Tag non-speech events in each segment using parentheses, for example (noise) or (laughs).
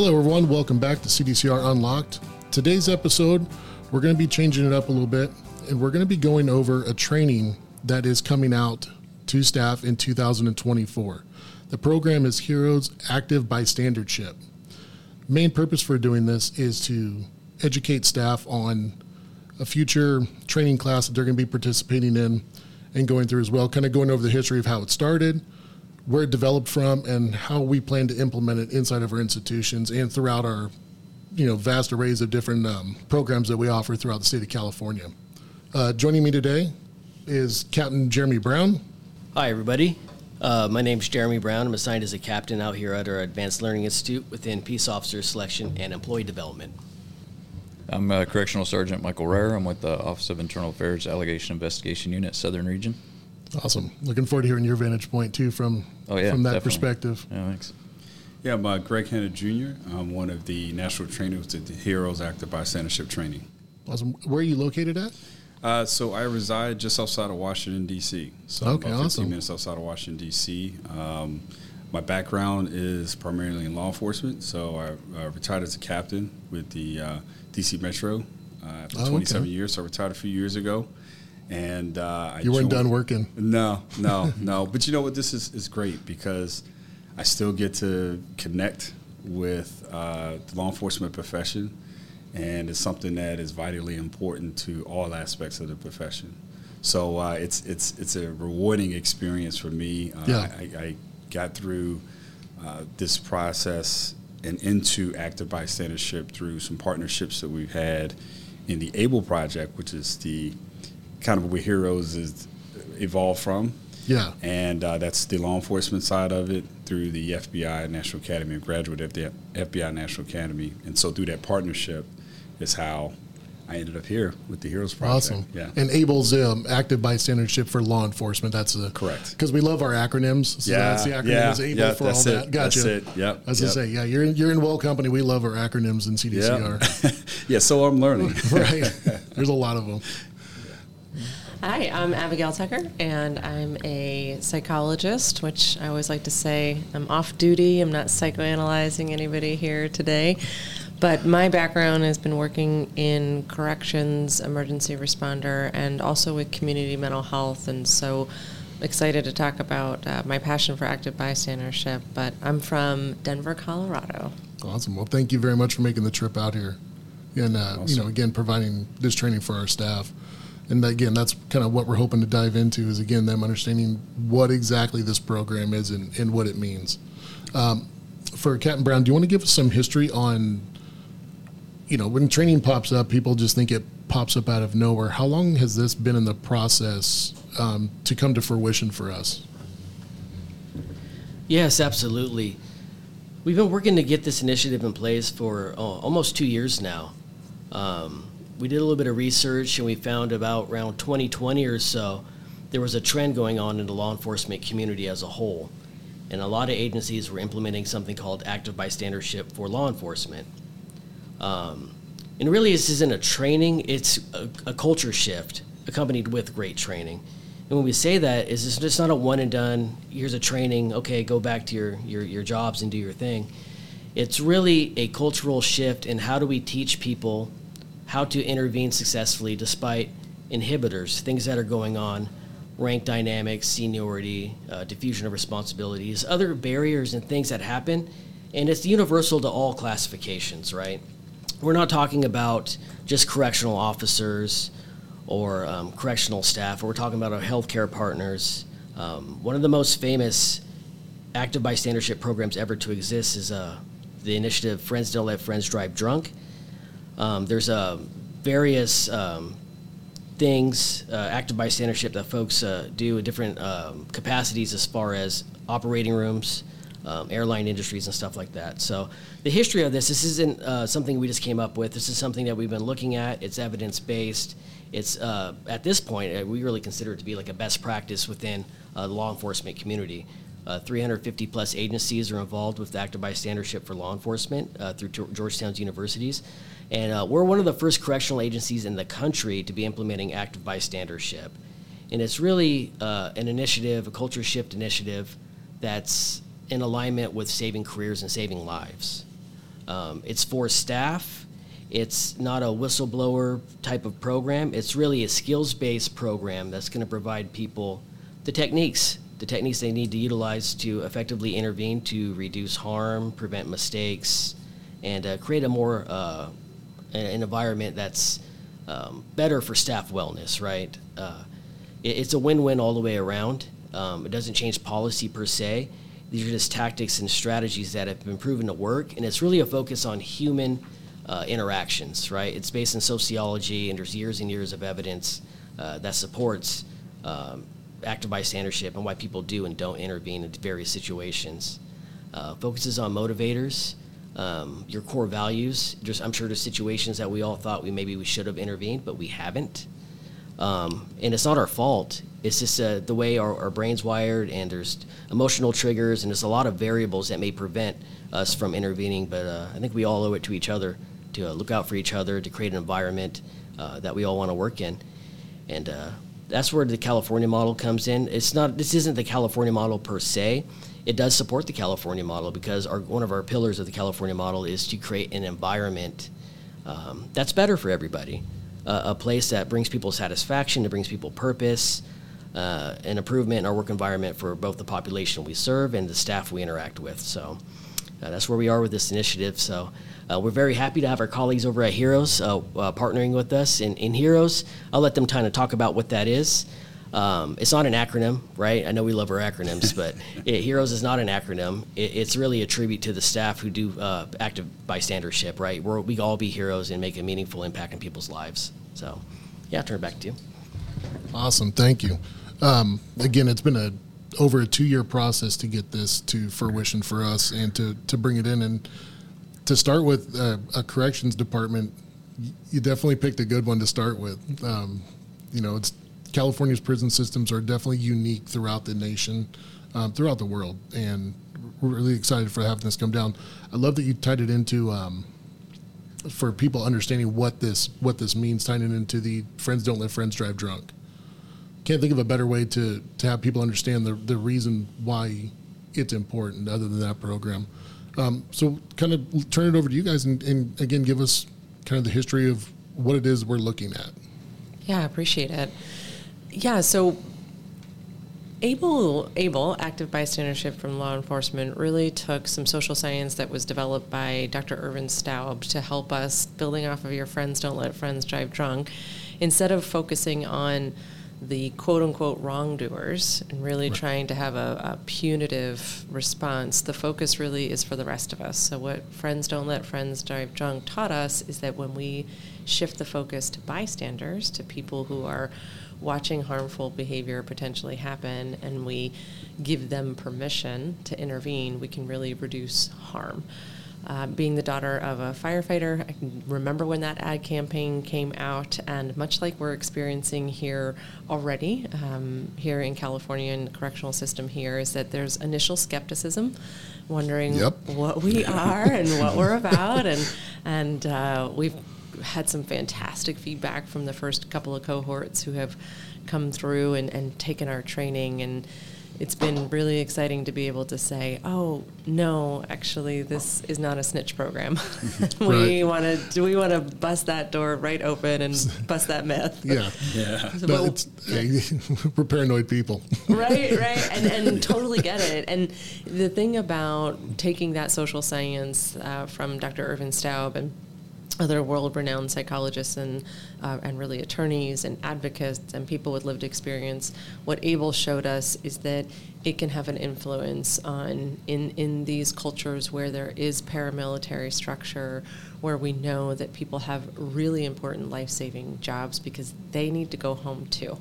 Hello, everyone. Welcome back to CDCR Unlocked. Today's episode, we're going to be changing it up a little bit, and we're going to be going over a training that is coming out to staff in 2024. The program is Heroes Active Bystandership. Main purpose for doing this is to educate staff on a future training class that they're going to be participating in and going through as well, kind of going over the history of how it started, where it developed from, and how we plan to implement it inside of our institutions and throughout our you know vast arrays of different um, programs that we offer throughout the state of California. Uh, joining me today is Captain Jeremy Brown. Hi, everybody. Uh, my name is Jeremy Brown. I'm assigned as a captain out here at our Advanced Learning Institute within Peace Officer Selection and Employee Development. I'm uh, Correctional Sergeant Michael Ryer. I'm with the Office of Internal Affairs Allegation Investigation Unit, Southern Region. Awesome. Looking forward to hearing your vantage point too from Oh, yeah, from that definitely. perspective. Yeah, thanks. Yeah, I'm uh, Greg Hanna Jr. I'm one of the national trainers at the Heroes Active Bystandership Training. Awesome. Where are you located at? Uh, so I reside just outside of Washington D.C. So I'm Okay, about 15 awesome. minutes outside of Washington D.C. Um, my background is primarily in law enforcement. So I uh, retired as a captain with the uh, D.C. Metro uh, after Oh, okay. 27 years. So I retired a few years ago, and uh, I You weren't joined- done working. No, no, no. (laughs) But you know what? This is, is great because I still get to connect with uh, the law enforcement profession, and it's something that is vitally important to all aspects of the profession. So uh, it's it's it's a rewarding experience for me. Uh, Yeah. I, I got through uh, this process and into active bystandership through some partnerships that we've had in the ABLE project, which is the kind of where Heroes is evolved from. Yeah. And uh, that's the law enforcement side of it through the FBI National Academy, a graduate of the FBI National Academy. And so through that partnership is how I ended up here with the Heroes Project. Awesome. Yeah. And ABLE's um, active bystandership for law enforcement. That's a Correct. Because we love our acronyms. So Yeah, that's the acronym yeah, is ABLE yeah, for all it, that. Gotcha. that's it, yep, As I yep. gonna say, yeah, you're in, you're in well company. We love our acronyms in CDCR. Yeah. (laughs) yeah, so I'm learning. (laughs) right. (laughs) There's a lot of them. Hi, I'm Abigail Tucker, and I'm a psychologist, which I always like to say I'm off duty. I'm not psychoanalyzing anybody here today. But my background has been working in corrections, emergency responder, and also with community mental health. And so excited to talk about uh, my passion for active bystandership. But I'm from Denver, Colorado. Awesome. Well, thank you very much for making the trip out here, and uh, you know, again, providing this training for our staff. And again, that's kind of what we're hoping to dive into is again them understanding what exactly this program is and, and what it means. Um, for Captain Brown, do you want to give us some history on, you know, when training pops up, people just think it pops up out of nowhere. How long has this been in the process um, to come to fruition for us? Yes, absolutely. We've been working to get this initiative in place for oh, almost two years now. Um, we did a little bit of research and we found about around 2020 or so, there was a trend going on in the law enforcement community as a whole. And a lot of agencies were implementing something called active bystandership for law enforcement. Um, and really, this isn't a training, it's a, a culture shift accompanied with great training. And when we say that, is it's just not a one and done, here's a training, okay, go back to your, your, your jobs and do your thing. It's really a cultural shift in how do we teach people how to intervene successfully despite inhibitors, things that are going on, rank dynamics, seniority, uh, diffusion of responsibilities, other barriers and things that happen. And it's universal to all classifications, right? We're not talking about just correctional officers or um, correctional staff. We're talking about our healthcare partners. Um, one of the most famous active bystandership programs ever to exist is uh, the initiative Friends Don't Let Friends Drive Drunk. Um, there's uh, various um, things, uh, active bystandership that folks uh, do in different um, capacities as far as operating rooms, um, airline industries, and stuff like that. So the history of this, this isn't uh, something we just came up with. This is something that we've been looking at. It's evidence based. It's uh, at this point uh, we really consider it to be like a best practice within uh, the law enforcement community. Uh, 350 plus agencies are involved with active bystandership for law enforcement through Georgetown's universities. And uh, we're one of the first correctional agencies in the country to be implementing active bystandership. And it's really uh, an initiative, a culture shift initiative that's in alignment with saving careers and saving lives. Um, it's for staff. It's not a whistleblower type of program. It's really a skills based program that's going to provide people the techniques, the techniques they need to utilize to effectively intervene to reduce harm, prevent mistakes, and uh, create a more uh, an environment that's um, better for staff wellness. Right? Uh, it, it's a win-win all the way around. Um, it doesn't change policy per se. These are just tactics and strategies that have been proven to work, and it's really a focus on human uh, interactions. Right? It's based in sociology, and there's years and years of evidence uh, that supports. Um, active bystandership and why people do and don't intervene in various situations. Uh, focuses on motivators, um, your core values. Just, I'm sure there's situations that we all thought we maybe we should have intervened, but we haven't. Um, and it's not our fault. It's just uh, the way our, our brain's wired, and there's emotional triggers, and there's a lot of variables that may prevent us from intervening. But uh, I think we all owe it to each other to uh, look out for each other, to create an environment uh, that we all want to work in. And uh, that's where the California model comes in. It's not. This isn't the California model per se. It does support the California model because our, one of our pillars of the California model is to create an environment um, that's better for everybody, uh, a place that brings people satisfaction, that brings people purpose, uh, an improvement in our work environment for both the population we serve and the staff we interact with. So uh, that's where we are with this initiative. So. Uh, we're very happy to have our colleagues over at Heroes uh, uh, partnering with us. In, in Heroes, I'll let them kind of talk about what that is. Um, it's not an acronym, right? I know we love our acronyms, but (laughs) it, Heroes is not an acronym. It, it's really a tribute to the staff who do uh, active bystandership, right? We're, we all be heroes and make a meaningful impact in people's lives. So, yeah, I'll turn it back to you. Awesome, thank you. Um, again, it's been a over a two year process to get this to fruition for us and to to bring it in and to start with uh, a corrections department, you definitely picked a good one to start with. Um, you know, it's California's prison systems are definitely unique throughout the nation, um, throughout the world, and we're really excited for having this come down. I love that you tied it into um, for people understanding what this what this means, tying it into the friends don't let friends drive drunk. Can't think of a better way to to have people understand the the reason why it's important, other than that program. Um, so, kind of turn it over to you guys and, and, again give us kind of the history of what it is we're looking at. Yeah, I appreciate it. Yeah, so ABLE, ABLE, active bystandership from law enforcement, really took some social science that was developed by Dr. Ervin Staub to help us, building off of your friends don't let friends drive drunk, instead of focusing on the quote unquote wrongdoers and really right. trying to have a, a, punitive response, the focus really is for the rest of us. So, what Friends Don't Let Friends Drive Drunk taught us is that when we shift the focus to bystanders, to people who are watching harmful behavior potentially happen, and we give them permission to intervene, we can really reduce harm. Uh, being the daughter of a firefighter, I can remember when that ad campaign came out, and much like we're experiencing here already, um, here in California and the correctional system here, is that there's initial skepticism, wondering yep. what we are and what we're about, and and uh, we've had some fantastic feedback from the first couple of cohorts who have come through and, and taken our training and it's been really exciting to be able to say, "Oh no, actually, this is not a snitch program. (laughs) we want to do we want to bust that door right open and bust that myth." (laughs) Yeah, yeah. but yeah. (laughs) we're paranoid people. right, right, and and totally get it. And the thing about taking that social science uh, from Dr. Ervin Staub and other world-renowned psychologists and uh, and really attorneys and advocates and people with lived experience. What ABLE showed us is that it can have an influence on in in these cultures where there is paramilitary structure, where we know that people have really important life-saving jobs because they need to go home too.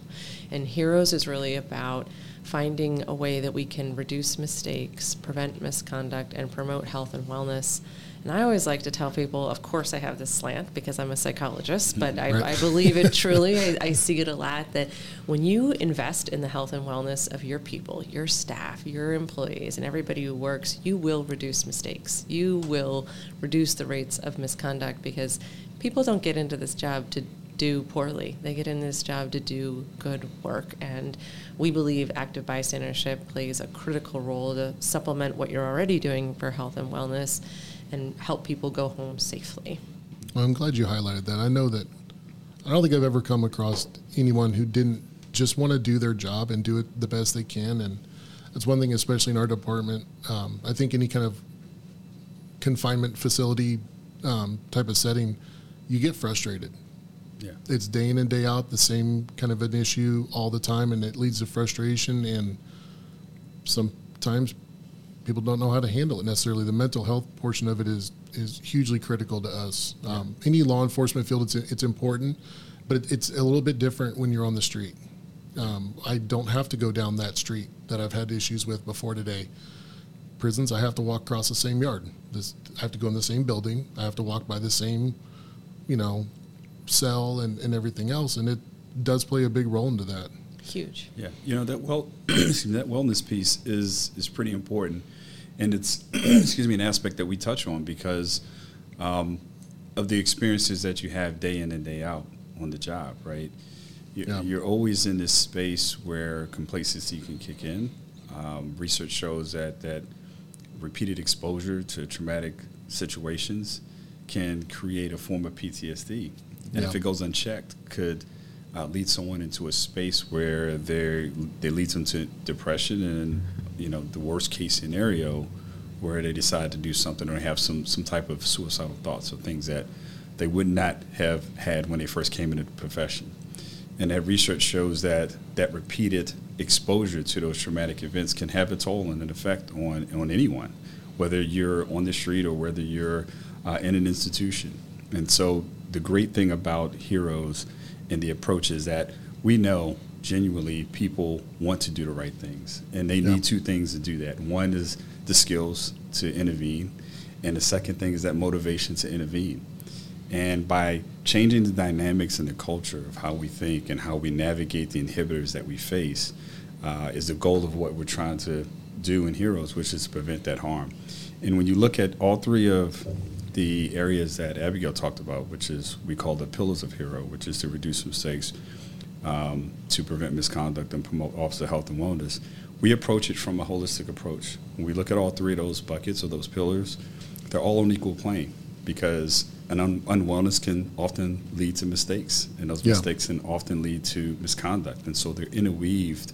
And Heroes is really about finding a way that we can reduce mistakes, prevent misconduct, and promote health and wellness and I always like to tell people, of course, I have this slant because I'm a psychologist, but I, right. I believe it (laughs) truly. I, I, see it a lot that when you invest in the health and wellness of your people, your staff, your employees, and everybody who works, you will reduce mistakes. You will reduce the rates of misconduct because people don't get into this job to do poorly. They get in this job to do good work, and we believe active bystandership plays a critical role to supplement what you're already doing for health and wellness and help people go home safely. Well, I'm glad you highlighted that. I know that I don't think I've ever come across anyone who didn't just want to do their job and do it the best they can. And that's one thing, especially in our department. Um, I think any kind of confinement facility um, type of setting, you get frustrated. Yeah. It's day in and day out the same kind of an issue all the time, and it leads to frustration. And sometimes people don't know how to handle it necessarily. The mental health portion of it is is hugely critical to us. Um, any law enforcement field, it's it's important, but it, it's a little bit different when you're on the street. Um, I don't have to go down that street that I've had issues with before today. Prisons, I have to walk across the same yard. This, I have to go in the same building. I have to walk by the same, you know, cell and, and everything else, and it does play a big role into that. Huge. Yeah, you know that well, (clears throat) excuse me, that wellness piece is is pretty important, and it's (clears throat) excuse me an aspect that we touch on because um, of the experiences that you have day in and day out on the job, right? You're, Yeah. you're always in this space where complacency can kick in. Um, research shows that that repeated exposure to traumatic situations can create a form of PTSD, and if it goes unchecked, could uh, lead someone into a space where they they leads them to depression and you know the worst case scenario where they decide to do something or have some some type of suicidal thoughts or things that they would not have had when they first came into the profession. And that research shows that that repeated exposure to those traumatic events can have a toll and an effect on, on anyone, whether you're on the street or whether you're uh, in an institution. And so the great thing about Heroes and the approach is that we know genuinely people want to do the right things. And they Yeah. need two things to do that. One is the skills to intervene, and the second thing is that motivation to intervene. And by changing the dynamics and the culture of how we think and how we navigate the inhibitors that we face, uh, is the goal of what we're trying to do in Heroes, which is to prevent that harm. And when you look at all three of the areas that Abigail talked about, which is we call the pillars of Hero, which is to reduce mistakes, um, to prevent misconduct and promote officer health and wellness, we approach it from a holistic approach. When we look at all three of those buckets or those pillars, they're all on equal plane because an un- unwellness can often lead to mistakes, and those Yeah. mistakes can often lead to misconduct, and so they're interweaved.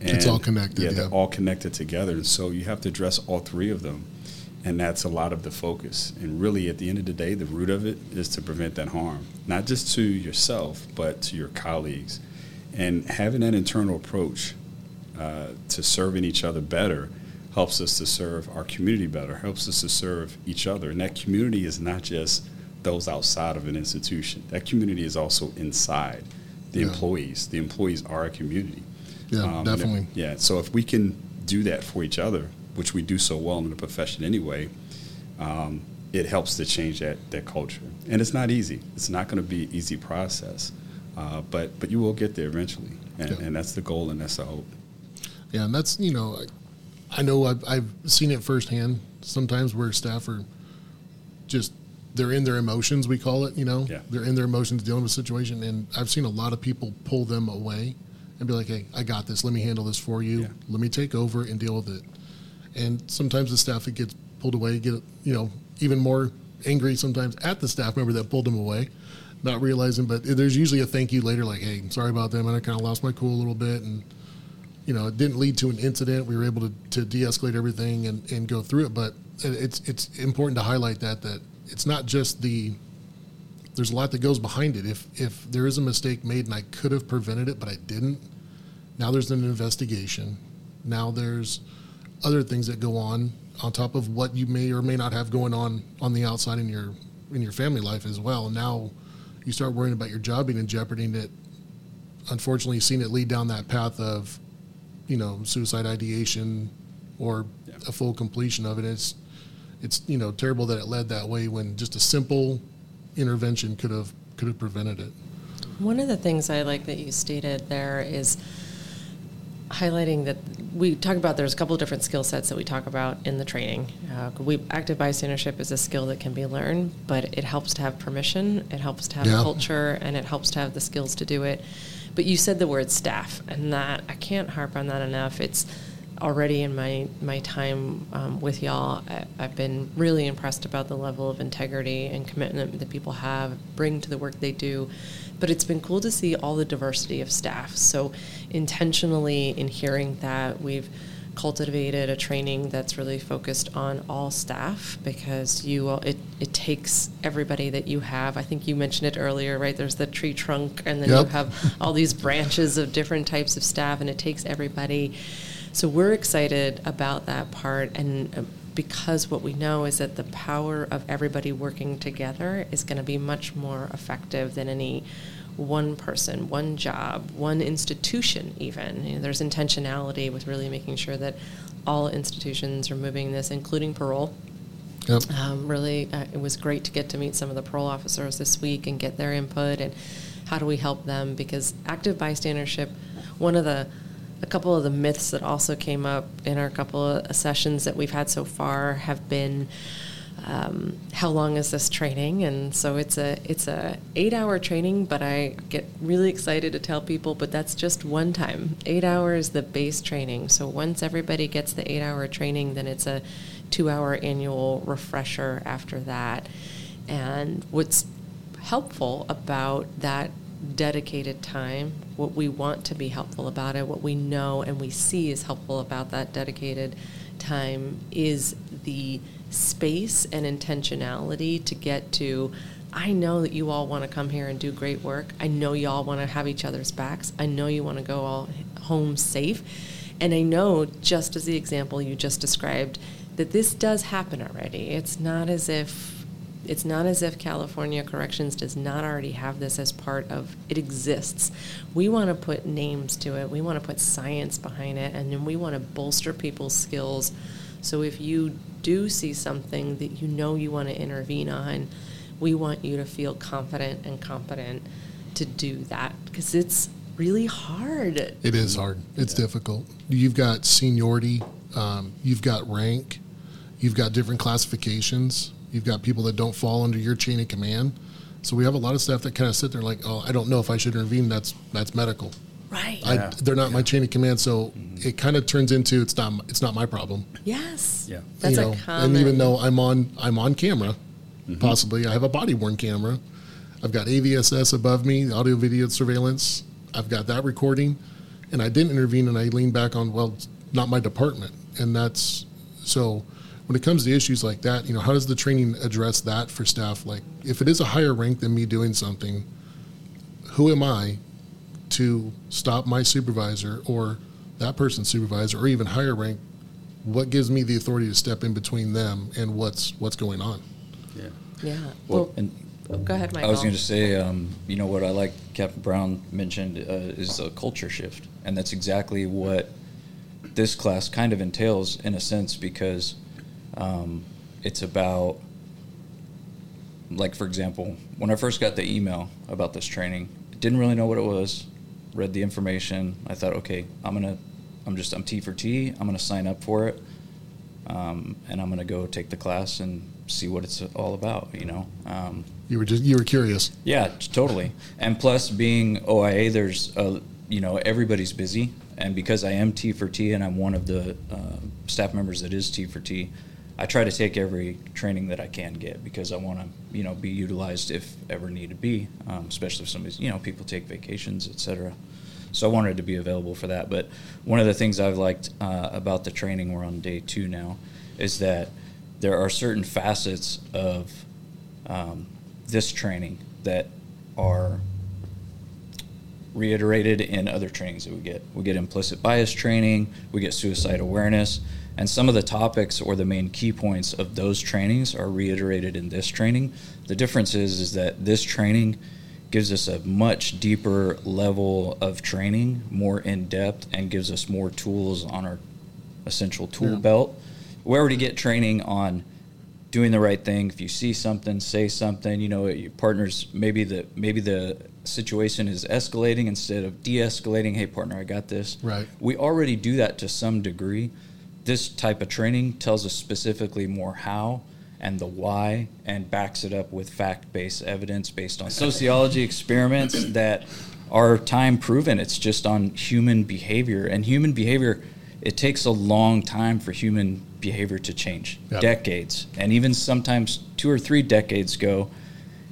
And It's all connected, Yeah, yeah. they're all connected together, and so you have to address all three of them, and that's a lot of the focus. And really, at the end of the day, the root of it is to prevent that harm, not just to yourself, but to your colleagues. And having that internal approach uh, to serving each other better helps us to serve our community better, helps us to serve each other. And that community is not just those outside of an institution, that community is also inside the Yeah. employees. The employees are a community. Yeah, Um, and if- definitely. yeah, so if we can do that for each other, which we do so well in the profession anyway, um, it helps to change that, that culture. And it's not easy. It's not going to be an easy process, uh, but but you will get there eventually, and, Yeah. and that's the goal and that's the hope. Yeah, and that's you know, I, I know I've, I've seen it firsthand. Sometimes where staff are just they're in their emotions, we call it. You know, Yeah. they're in their emotions dealing with a situation, and I've seen a lot of people pull them away and be like, "Hey, I got this. Let me handle this for you. Yeah. Let me take over and deal with it." And sometimes the staff that gets pulled away get you know even more angry sometimes at the staff member that pulled them away, not realizing. But there's usually a thank you later, like, "Hey, sorry about them, and I kind of lost my cool a little bit," and you know, it didn't lead to an incident. We were able to, to de-escalate everything and, and go through it. But it's it's important to highlight that that it's not just the there's a lot that goes behind it. If if there is a mistake made and I could have prevented it, but I didn't, now there's an investigation. Now there's other things that go on on top of what you may or may not have going on on the outside in your in your family life as well. Now you start worrying about your job being in jeopardy and it unfortunately you've seen it lead down that path of you know suicide ideation or Yeah. a full completion of it it's it's you know terrible that it led that way when just a simple intervention could have could have prevented it One of the things I like that you stated there is highlighting that we talk about there's a couple of different skill sets that we talk about in the training. Uh, we active bystandership is a skill that can be learned, but it helps to have permission, it helps to have Yeah. culture, and it helps to have the skills to do it. But you said the word staff, and that I can't harp on that enough. It's already in my my time um, with y'all, I, I've been really impressed about the level of integrity and commitment that people have bring to the work they do. But it's been cool to see all the diversity of staff. So intentionally, in hearing that, we've cultivated a training that's really focused on all staff because you all, it, it takes everybody that you have i think you mentioned it earlier right there's the tree trunk and then Yep. you have all these branches of different types of staff and it takes everybody so we're excited about that part and uh, because what we know is that the power of everybody working together is going to be much more effective than any one person, one job, one institution, even. You know, there's intentionality with really making sure that all institutions are moving this, including parole. Yep. Um, really, uh, it was great to get to meet some of the parole officers this week and get their input and how do we help them because active bystandership, one of the a couple of the myths that also came up in our couple of sessions that we've had so far have been um, how long is this training? And so it's a it's a eight hour training but i get really excited to tell people but that's just one time. Eight hours the base training. So once everybody gets the eight hour training then it's a two hour annual refresher after that. And what's helpful about that dedicated time, what we want to be helpful about it, what we know and we see is helpful about that dedicated time is the space and intentionality to get to. I know that you all want to come here and do great work. I know you all want to have each other's backs. I know you want to go all home safe. And I know, just as the example you just described, that this does happen already. It's not as if it's not as if California Corrections does not already have this as part of it exists. We want to put names to it. We want to put science behind it and then we want to bolster people's skills. So if you do see something that you know you want to intervene on, we want you to feel confident and competent to do that because it's really hard. It is hard. It's difficult. You've got seniority, um, you've got rank, you've got different classifications, you've got people that don't fall under your chain of command. So we have a lot of staff that kind of sit there like, oh, I don't know if I should intervene. That's that's medical. Right. I, they're not my chain of command, so mm-hmm. it kind of turns into it's not it's not my problem. yes. Yeah. That's you a common. and even though I'm on I'm on camera, mm-hmm. possibly I have a body worn camera. I've got AVSS above me, audio video surveillance. I've got that recording, and I didn't intervene, and I lean back on well, it's not my department, and that's so. When it comes to issues like that, you know, how does the training address that for staff? Like, if it is a higher rank than me doing something, who am I to stop my supervisor or that person's supervisor or even higher rank what gives me the authority to step in between them and what's what's going on Yeah. yeah. Well, Well, and oh, go ahead, Michael. I was going to say, um, you know, what I like Captain Brown mentioned uh, is a culture shift, and that's exactly what this class kind of entails in a sense because um, it's about, like for example, when I first got the email about this training, didn't really know what it was. Read the information. I thought, okay, I'm gonna, I'm just, I'm T for T. I'm gonna sign up for it, um, and I'm gonna go take the class and see what it's all about. You know. Um, you were just you were curious yeah, totally. And plus, being OIA, there's a, you know everybody's busy, and because I am T for T and I'm one of the uh, staff members that is T for T, I try to take every training that I can get because I want to you know be utilized if ever need to be, um, especially if somebody's you know people take vacations, etc. So I wanted to be available for that. But one of the things I've liked uh, about the training, we're on day two now, is that there are certain facets of um, this training that are reiterated in other trainings that we get. We get implicit bias training, we get suicide awareness, and some of the topics or the main key points of those trainings are reiterated in this training. The difference is is that this training gives us a much deeper level of training, more in depth, and gives us more tools on our essential tool belt. We already get training on doing the right thing. If you see something, say something. You know, your partners maybe the maybe the situation is escalating instead of de-escalating. Hey, partner, I got this. Right. We already do that to some degree. This type of training tells us specifically more how and the why and backs it up with fact-based evidence based on sociology experiments (coughs) that are time proven. It's just on human behavior and human behavior. It takes a long time for human behavior to change, Yep. decades, and even sometimes two or three decades go,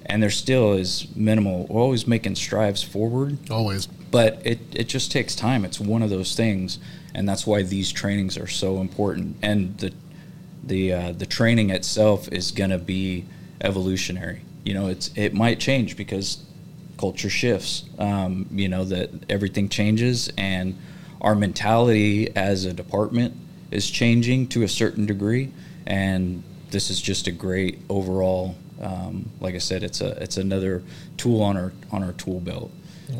and there still is minimal. We're always making strives forward, Always. but it, it just takes time. It's one of those things, and that's why these trainings are so important. And the the uh, the training itself is going to be evolutionary. You know, it's it might change because culture shifts. Um, you know that everything changes, and our mentality as a department is changing to a certain degree. And this is just a great overall. Um, like I said, it's a it's another tool on our on our tool belt.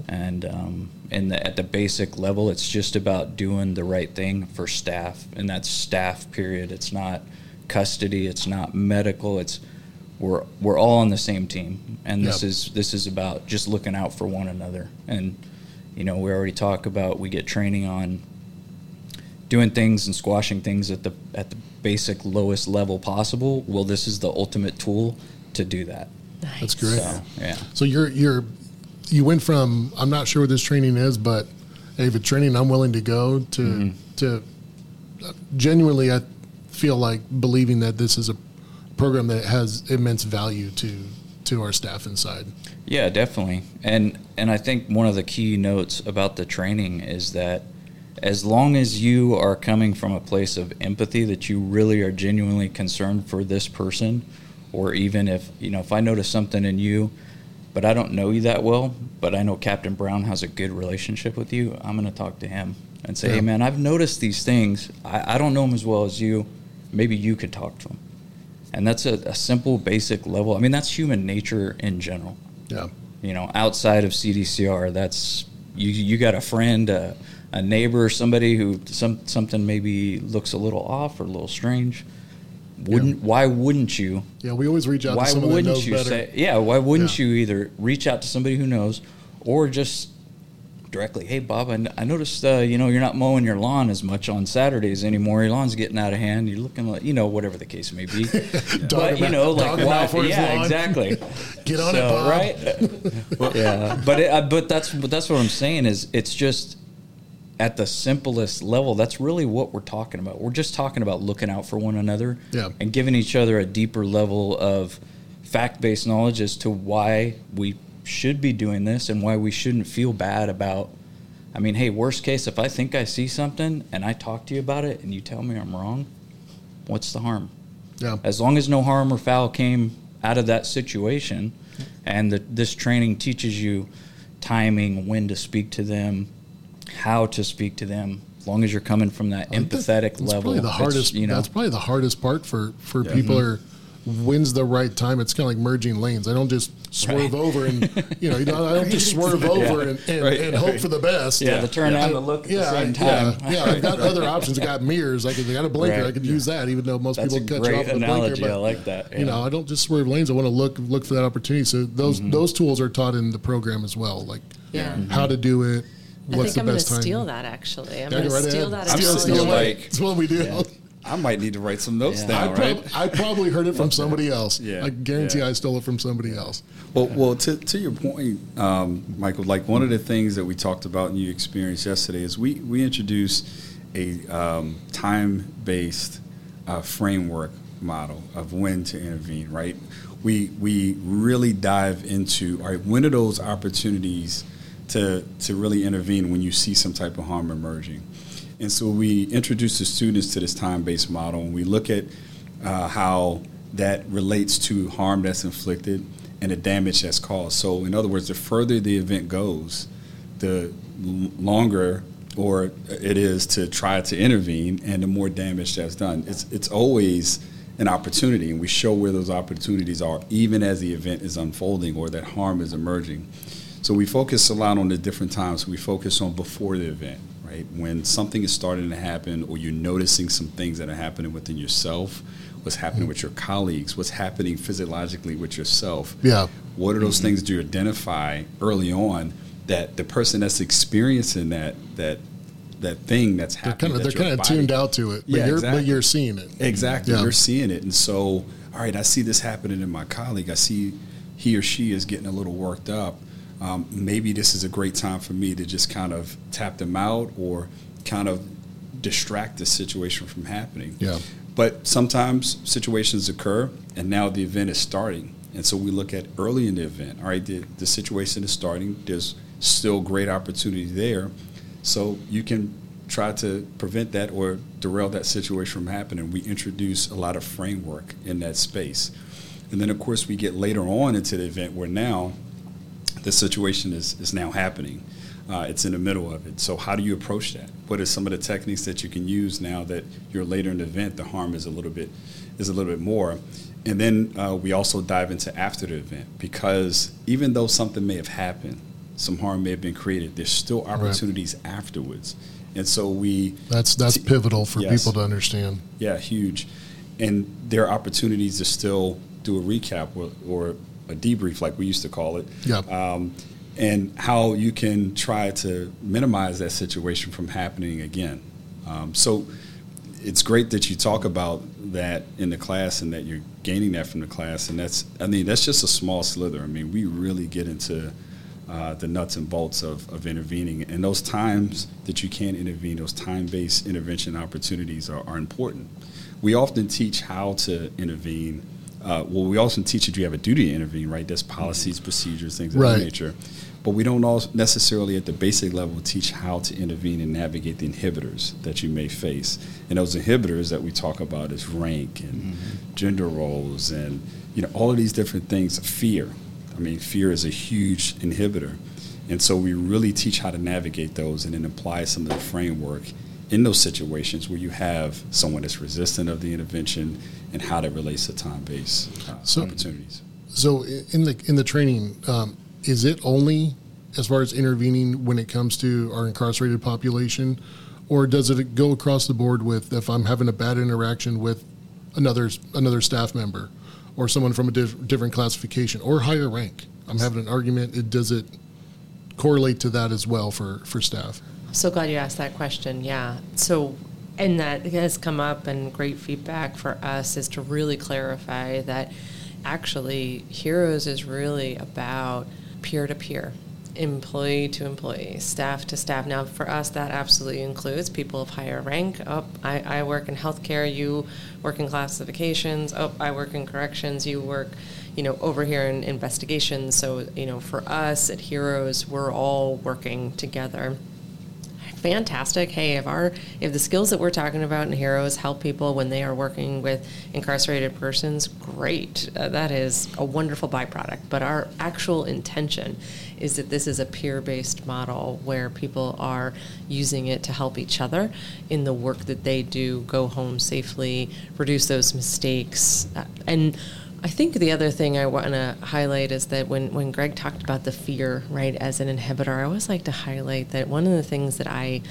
And um, and the, at the basic level, it's just about doing the right thing for staff, and that's staff. Period. It's not custody. It's not medical. It's we're we're all on the same team, and this Yep. is this is about just looking out for one another. And you know, we already talk about we get training on doing things and squashing things at the at the basic lowest level possible. Well, this is the ultimate tool to do that. That's great. So yeah. So you're you're you went from I'm not sure what this training is, but hey, if it's training I'm willing to go to Mm-hmm. to uh, genuinely I feel like believing that this is a program that has immense value to to our staff inside. Yeah, definitely. And and I think one of the key notes about the training is that as long as you are coming from a place of empathy that you really are genuinely concerned for this person or even if, you know, if I notice something in you but I don't know you that well, but I know Captain Brown has a good relationship with you, I'm going to talk to him and say, Yeah. "Hey man, I've noticed these things. I, I don't know him as well as you. Maybe you could talk to him." And that's a, a simple, basic level. I mean, that's human nature in general Yeah. you know outside of cdcr that's you you got a friend a, a neighbor somebody who some something maybe looks a little off or a little strange wouldn't why wouldn't you? Yeah, we always reach out why to someone that wouldn't knows you better. say yeah why wouldn't Yeah. you either reach out to somebody who knows or just directly hey bob i, n- I noticed uh, you know you're not mowing your lawn as much on saturdays anymore. Your lawn's getting out of hand. You're looking like you know whatever the case may be. (laughs) But you know like why for yeah exactly. (laughs) Get on So, it, Bob. right? (laughs) Yeah. But it, uh, but that's but that's what i'm saying is it's just at the simplest level that's really what we're talking about we're just talking about looking out for one another Yeah. and giving each other a deeper level of fact-based knowledge as to why we should be doing this and why we shouldn't feel bad about i mean hey worst case if i think i see something and i talk to you about it and you tell me i'm wrong what's the harm Yeah. as long as no harm or foul came out of that situation and the, this training teaches you timing when to speak to them how to speak to them as long as you're coming from that I think that- empathetic that's level Probably the hardest. you know That's probably the hardest part for for Yeah. people Mm-hmm. are when's the right time. It's kind of like merging lanes. I don't just swerve Right. over and (laughs) you know, you know I don't just swerve over and, and, Right. and hope for the best. yeah, the turn and the look at Yeah, the same yeah, time yeah. I've got (laughs) other options. I got mirrors. I could I got a blinker. Right. I could use that, even though most that's people cut you off great with a analogy blinker. i like that You know. I don't just swerve lanes. I want to look look for that opportunity. So those Mm-hmm. those tools are taught in the program as well, like Yeah. how to do it. I What's think I'm the going to best time? steal that actually. I'm Yeah, going go to right steal ahead. that. Steal, and steal use it. like- That's what we do. I might need to write some notes Yeah. down, I, right? I probably heard it from (laughs) somebody else. Yeah, I guarantee yeah. I stole it from somebody else. Well, well, to, to your point, um, Michael, like one of the things that we talked about and you experienced yesterday is we, we introduced a um, time based uh, framework model of when to intervene, right? We, we really dive into, all right, when are those opportunities to, to really intervene when you see some type of harm emerging? And so we introduce the students to this time based model and we look at uh, how that relates to harm that's inflicted and the damage that's caused. So, in other words, the further the event goes, the longer or it is to try to intervene and the more damage that's done. It's, it's always an opportunity, and we show where those opportunities are, even as the event is unfolding or that harm is emerging. So we focus a lot on the different times. We focus on before the event, right? When something is starting to happen, or you're noticing some things that are happening within yourself, what's happening with your colleagues, what's happening physiologically with yourself. Yeah. What are those things do you identify early on that the person that's experiencing that that that thing that's They're happening? kind of they're kind of tuned out to it, but, Yeah, you're, exactly. but you're seeing it. Exactly. Yeah. You're seeing it. And so, all right, I see this happening in my colleague. I see he or she is getting a little worked up. Um, maybe this is a great time for me to just kind of tap them out or kind of distract the situation from happening. Yeah. But sometimes situations occur, and now the event is starting. And so we look at early in the event. All right, the, the situation is starting. There's still great opportunity there. So you can try to prevent that or derail that situation from happening. We introduce a lot of framework in that space. And then, of course, we get later on into the event where now the situation is, is now happening. Uh, it's in the middle of it. So, how do you approach that? What are some of the techniques that you can use now that you're later in the event? The harm is a little bit is a little bit more. And then uh, we also dive into after the event because even though something may have happened, some harm may have been created, there's still opportunities afterwards. And so we That's that's T- pivotal for yes. people to understand. yeah, huge. And there are opportunities to still do a recap or, or a debrief, like we used to call it. Yeah. Um, and how you can try to minimize that situation from happening again. Um, so it's great that you talk about that in the class and that you're gaining that from the class. And that's, I mean, that's just a small slither. I mean, we really get into uh, the nuts and bolts of, of intervening. And those times that you can intervene, those time based intervention opportunities are, are important. We often teach how to intervene. Uh, well, we also teach that you have a duty to intervene, right? There's policies, procedures, things of Right. that nature. But we don't all necessarily at the basic level teach how to intervene and navigate the inhibitors that you may face. And those inhibitors that we talk about is rank and gender roles and you know all of these different things. Fear. I mean, fear is a huge inhibitor. And so we really teach how to navigate those and then apply some of the framework in those situations where you have someone that's resistant of the intervention and how that relates to time-based uh, So- opportunities. So in the in the training, um, is it only as far as intervening when it comes to our incarcerated population, or does it go across the board with if I'm having a bad interaction with another another staff member, or someone from a diff- different classification or higher rank? I'm having an argument. It, does it correlate to that as well for for staff? So glad you asked that question. Yeah. So, and that has come up, and great feedback for us is to really clarify that actually Heroes is really about peer to peer, employee to employee, staff to staff. Now, for us, that absolutely includes people of higher rank. Oh, I, I work in healthcare, you work in classifications. Oh, I work in corrections, you work you know, over here in investigations. So, you know, for us at Heroes, we're all working together fantastic. Hey, if our if the skills that we're talking about in Heroes help people when they are working with incarcerated persons, great. Uh, that is a wonderful byproduct. But our actual intention is that this is a peer-based model where people are using it to help each other in the work that they do, go home safely, reduce those mistakes, uh, and I think the other thing I want to highlight is that when, when Greg talked about the fear, right, as an inhibitor, I always like to highlight that one of the things that I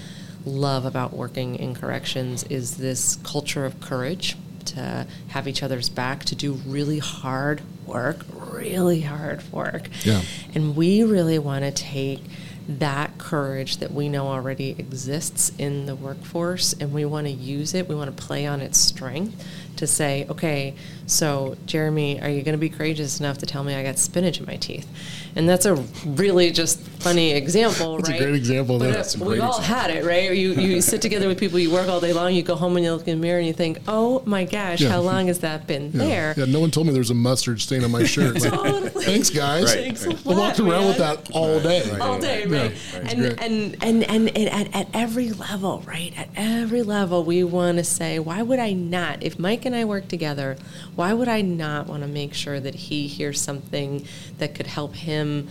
love about working in corrections is this culture of courage to have each other's back, to do really hard work, really hard work. Yeah. And we really want to take that courage that we know already exists in the workforce and we want to use it. We want to play on its strength to say, okay, so Jeremy, are you going to be courageous enough to tell me I got spinach in my teeth? And that's a really just funny example, That's a great example But That's a we great all example. had it, right? You you (laughs) sit together with people, you work all day long, you go home and you look in the mirror and you think, oh my gosh, Yeah. how long has that been Yeah. there? Yeah, no one told me there's a mustard stain on my (laughs) shirt. Like, Totally. Thanks, guys. Right, Thanks right. a I walked lot, around with that all day. all day, Yeah, right? it's and, and, and and and at, at every level, right? At every level, we want to say, why would I not? If Mike and I work together, why would I not want to make sure that he hears something that could help him?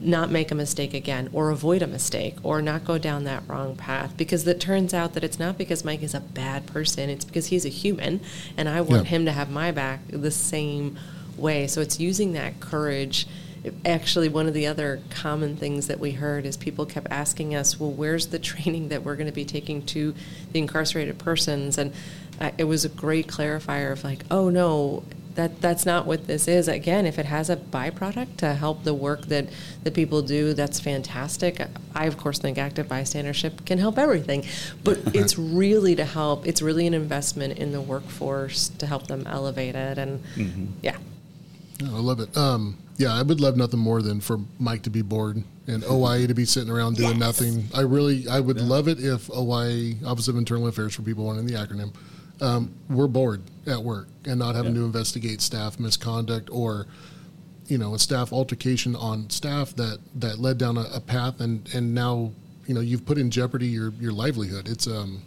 not make a mistake again or avoid a mistake or not go down that wrong path because it turns out that it's not because Mike is a bad person it's because he's a human and I want Yeah. him to have my back the same way so it's using that courage actually, one of the other common things that we heard is people kept asking us, well, where's the (laughs) training that we're going to be taking to the incarcerated persons? And uh, it was a great clarifier of like, oh no, that that's not what this is. Again, if it has a byproduct to help the work that that people do, that's fantastic. I of course think active bystandership can help everything, but (laughs) it's really to help. It's really an investment in the workforce to help them elevate it, and mm-hmm. yeah. yeah. I love it. Um, yeah, I would love nothing more than for Mike to be bored and OIA to be sitting around doing yes. nothing. I really, I would yeah. love it if OIA, Office of Internal Affairs for people wanting the acronym, um, we're bored at work and not having yeah. to investigate staff misconduct or you know a staff altercation on staff that that led down a, a, path and and now you know you've put in jeopardy your your livelihood it's um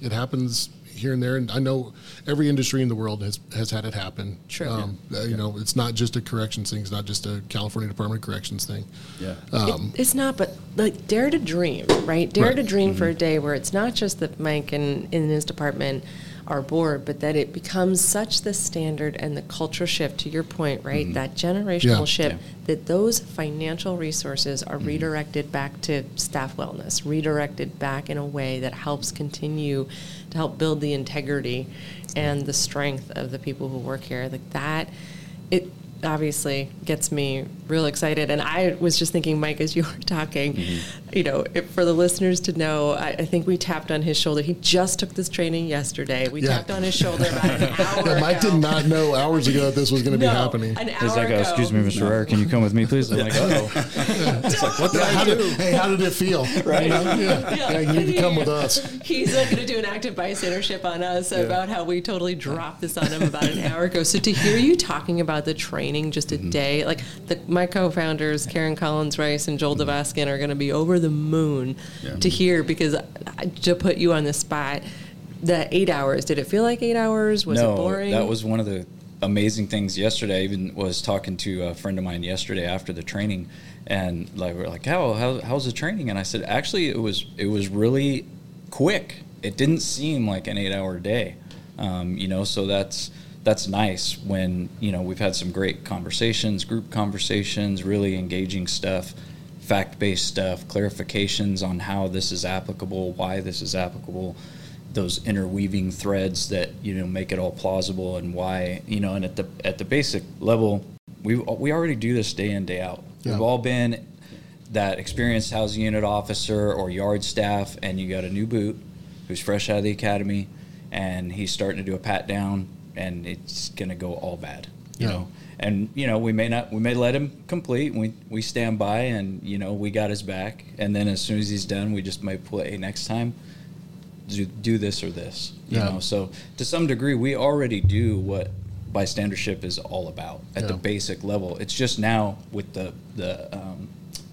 it happens here and there and I know every industry in the world has has had it happen True. Um, yeah. you know it's not just a corrections thing it's not just a California Department of Corrections thing yeah um, it, it's not but like dare to dream right dare right. to dream mm-hmm. for a day where it's not just that Mike and in his department our board, but that it becomes such the standard and the culture shift, to your point, right? Mm-hmm. That generational yeah. shift, yeah. that those financial resources are mm-hmm. redirected back to staff wellness, redirected back in a way that helps continue to help build the integrity and the strength of the people who work here. Like that, it obviously gets me real excited. And I was just thinking, Mike, as you were talking, mm-hmm. you know, if, for the listeners to know, I, I, think we tapped on his shoulder. He just took this training yesterday. We yeah. tapped on his shoulder about an (laughs) hour yeah, Mike ago. did not know hours ago that this was going to no, be happening. An He's like, oh, excuse me, Mr. Ryer, can you come with me, please? I'm like, oh. it's (laughs) like, what did I do? Did, hey, how did it feel? (laughs) Right. You know? yeah. yeah. you need to come with us. He's uh, going to do an active bystandership on us about how we totally dropped this on him about an hour ago. So to hear you talking about the training just a mm-hmm. day. Like the, my co-founders, Karen Collins Rice and Joel mm-hmm. Dvoskin, are going to be over the moon yeah. to hear because to put you on the spot, the eight hours. Did it feel like eight hours? Was no, it boring? that was one of the amazing things yesterday. I even was talking to a friend of mine yesterday after the training, and like we're like, how, how how's the training? And I said, actually, it was it was really quick. It didn't seem like an eight hour day. Um, you know, so that's that's nice when you know we've had some great conversations, group conversations, really engaging stuff, fact-based stuff, clarifications on how this is applicable, why this is applicable, those interweaving threads that you know make it all plausible and why you know and at the at the basic level we we already do this day in day out. Yeah. We've all been that experienced housing unit officer or yard staff and you got a new boot who's fresh out of the academy and he's starting to do a pat down and it's going to go all bad. You yeah. know, and you know we may not we may let him complete. We we stand by, and you know we got his back. And then as soon as he's done, we just might play next time. Do, do this or this, you yeah. know. So to some degree, we already do what bystandership is all about at yeah. the basic level. It's just now with the the um,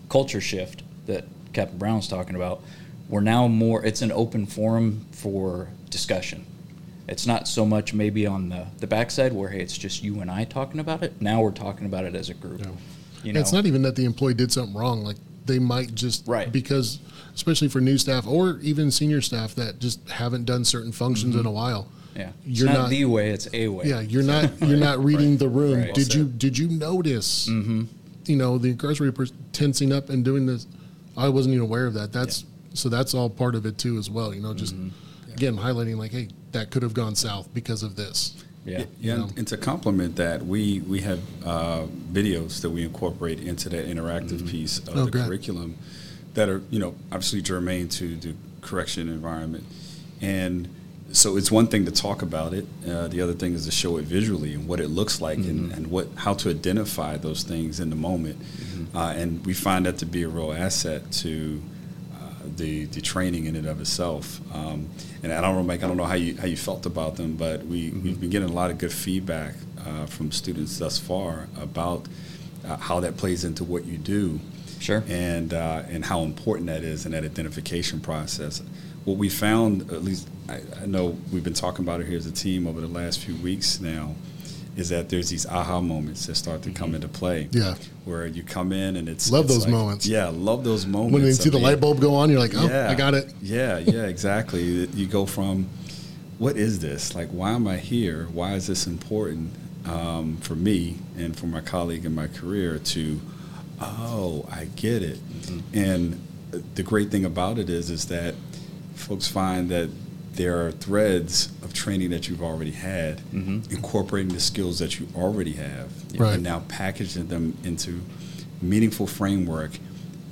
culture shift that Captain Brown's talking about. We're now more. It's an open forum for discussion it's not so much maybe on the, the backside where hey it's just you and I talking about it. Now we're talking about it as a group. Yeah. You know? It's not even that the employee did something wrong. Like they might just right because especially for new staff or even senior staff that just haven't done certain functions mm-hmm. in a while. Yeah, you're not, not, the way; it's a way. Yeah, you're not (laughs) you're not reading right. the room. Right. Did well you did you notice? Mm-hmm. You know, the incarcerated person tensing up and doing this. I wasn't even aware of that. That's yeah. so that's all part of it too as well. You know, just mm-hmm. Yeah. again highlighting like, hey, that could have gone south because of this. Yeah, yeah. And, and, to complement that, we we have uh, videos that we incorporate into that interactive mm-hmm. piece of oh, the curriculum that are you know obviously germane to the correction environment, and so it's one thing to talk about it. Uh, the other thing is to show it visually and what it looks like mm-hmm. and, and what how to identify those things in the moment, mm-hmm. uh, and we find that to be a real asset to the the training in and of itself. Um, and I don't know, Mike, I don't know how you how you felt about them, but we mm-hmm. we've been getting a lot of good feedback uh, from students thus far about uh, how that plays into what you do. Sure. And uh, and how important that is in that identification process. What we found, at least I, I know we've been talking about it here as a team over the last few weeks now is that there's these aha moments that start to come mm-hmm. into play. Yeah. Where you come in and it's love it's those like, moments. Yeah, love those moments. When you see the light bulb go on, you're like, oh, yeah, I got it. Yeah, yeah, (laughs) exactly. you go from, what is this? Like, why am I here? Why is this important um, for me and for my colleague in my career? To Oh, I get it. And the great thing about it is, is that folks find that there are threads of training that you've already had, mm-hmm. incorporating the skills that you already have, Right. and now packaging them into meaningful framework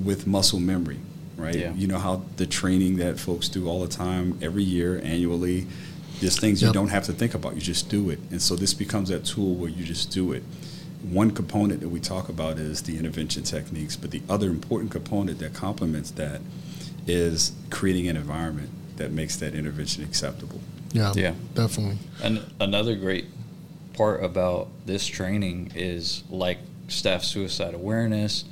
with muscle memory. Right? Yeah. You know how the training that folks do all the time, every year, annually, there's things you don't have to think about. You just do it. And so this becomes that tool where you just do it. One component that we talk about is the intervention techniques, but the other important component that complements that is creating an environment that makes that intervention acceptable. Yeah, Yeah. definitely. And another great part about this training is like staff suicide awareness.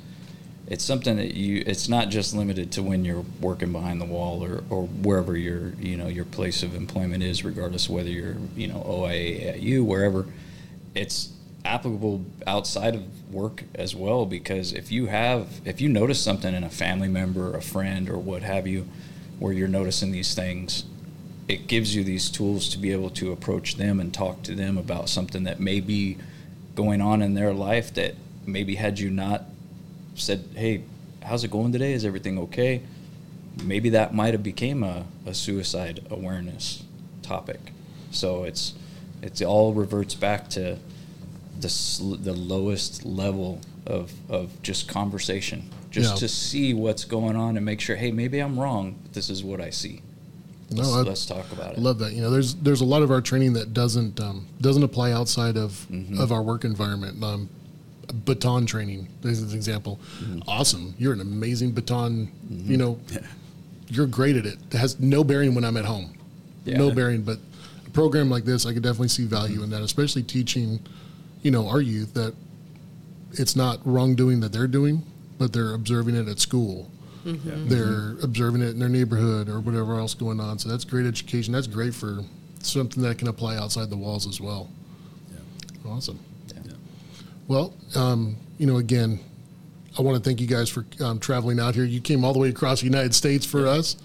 It's something that you. It's not just limited to when you're working behind the wall or, or wherever your you know your place of employment is, regardless of whether you're you know OIA, AIU, wherever. It's applicable outside of work as well because if you have if you notice something in a family member, a friend, or what have you, where you're noticing these things, it gives you these tools to be able to approach them and talk to them about something that may be going on in their life that maybe had you not said, "Hey, how's it going today? Is everything okay?" Maybe that might have became a, a suicide awareness topic. So it's it's it all reverts back to the sl- the lowest level of of just conversation, just Yeah. to see what's going on and make sure, hey, maybe I'm wrong. but This is what I see. No, Let's, I- let's talk about it. Love that. You know, there's there's a lot of our training that doesn't um, doesn't apply outside of Mm-hmm. of our work environment. Um, baton training, this is an example. Mm-hmm. Awesome, you're an amazing baton. You know, (laughs) you're great at it. It has no bearing when I'm at home. Yeah. No bearing, but a program like this, I could definitely see value Mm-hmm. in that, especially teaching, you know, our youth that it's not wrongdoing that they're doing, but they're observing it at school. They're observing it in their neighborhood or whatever else going on. So that's great education. That's great for something that can apply outside the walls as well. Yeah. Awesome. Yeah. Well, um, you know, again, I want to thank you guys for um, traveling out here. You came all the way across the United States for us.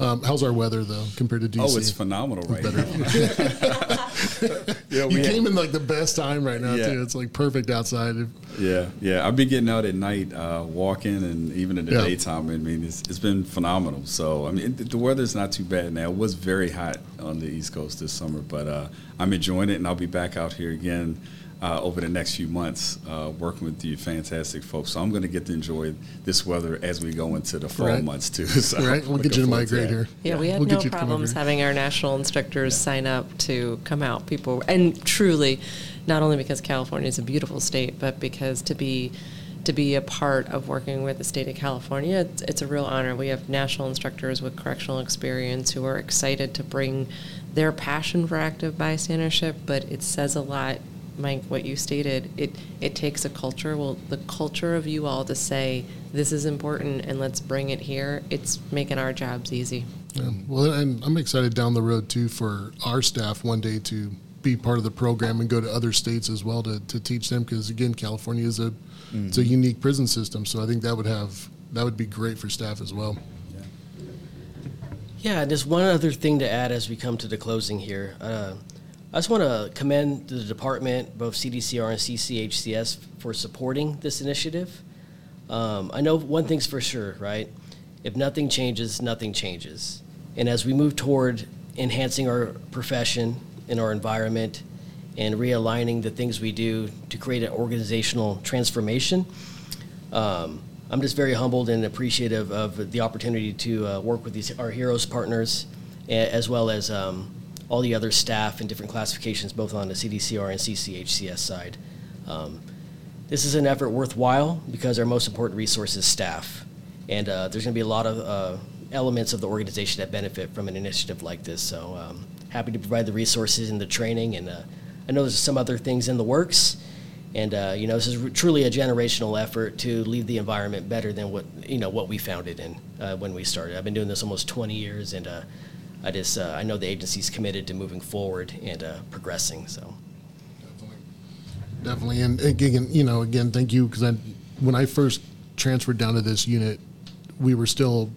Um, how's our weather though compared to DC? Oh, it's phenomenal right better. (laughs) (laughs) (laughs) yeah, You had- came in like the best time right now Yeah. too. It's like perfect outside. Yeah, yeah. I've been getting out at night, uh, walking, and even in the Yeah. daytime. I mean, it's, it's been phenomenal. So, I mean, it, the weather's not too bad now. It was very hot on the East Coast this summer, but uh, I'm enjoying it, and I'll be back out here again uh, over the next few months, uh, working with you fantastic folks. So, I'm going to get to enjoy this weather as we go into the fall Right. months too. (laughs) So, All right, we'll get you to forward migrate here. Yeah, we had We'll no you to come problems having our national instructors sign up to come out. People, and truly, not only because California is a beautiful state, but because to be to be a part of working with the state of California, it's, it's a real honor. We have national instructors with correctional experience who are excited to bring their passion for active bystandership, but it says a lot. Mike, what you stated, it it takes a culture. Well, the culture of you all to say this is important and let's bring it here. It's making our jobs easy. Yeah. Well, and I'm excited down the road too for our staff one day to be part of the program and go to other states as well to, to teach them because again, California is a it's a unique prison system, so I think that would have that would be great for staff as well. Yeah, and there's one other thing to add as we come to the closing here. Uh, I just want to commend the department, both CDCR and CCHCS, for supporting this initiative. Um, I know one thing's for sure, right? If nothing changes, nothing changes. And as we move toward enhancing our profession and our environment and realigning the things we do to create an organizational transformation, um, I'm just very humbled and appreciative of the opportunity to uh, work with these our heroes partners, as well as um, all the other staff in different classifications, both on the CDCR and CCHCS side. Um, this is an effort worthwhile because our most important resource is staff, and uh, there's going to be a lot of uh, elements of the organization that benefit from an initiative like this. So um, happy to provide the resources and the training, and uh, I know there's some other things in the works. And uh, you know, this is truly a generational effort to leave the environment better than what you know what we found it in uh, when we started. I've been doing this almost 20 years, and uh, I just uh, I know the agency's committed to moving forward and uh, progressing. So Definitely, definitely, and again, you know, again, thank you because when I first transferred down to this unit, we were still,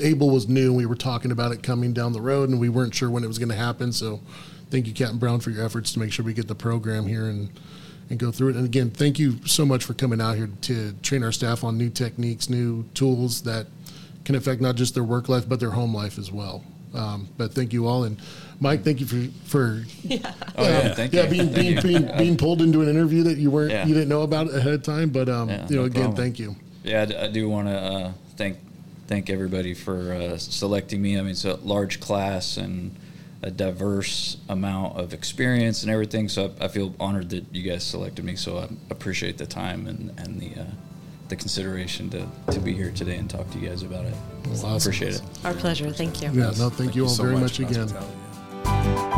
ABLE was new. We were talking about it coming down the road, and we weren't sure when it was going to happen. So, thank you, Captain Brown, for your efforts to make sure we get the program here and and go through it. And again, thank you so much for coming out here to train our staff on new techniques, new tools that can affect not just their work life but their home life as well. Um, but thank you all, and Mike, thank you for for (laughs) yeah, Oh, yeah, thank yeah you. being Thank being, you. being being pulled into an interview that you weren't Yeah. you didn't know about ahead of time. But um, Yeah, you know, no again, problem. thank you. Yeah, I do want to uh, thank thank everybody for uh, selecting me. I mean, it's a large class and a diverse amount of experience and everything. So I, I feel honored that you guys selected me. So I appreciate the time and and the uh, the consideration to, to be here today and talk to you guys about it. Well, I awesome. Appreciate it. Our pleasure. Thank you. Yeah, no, thank, thank you all you so very much, much again.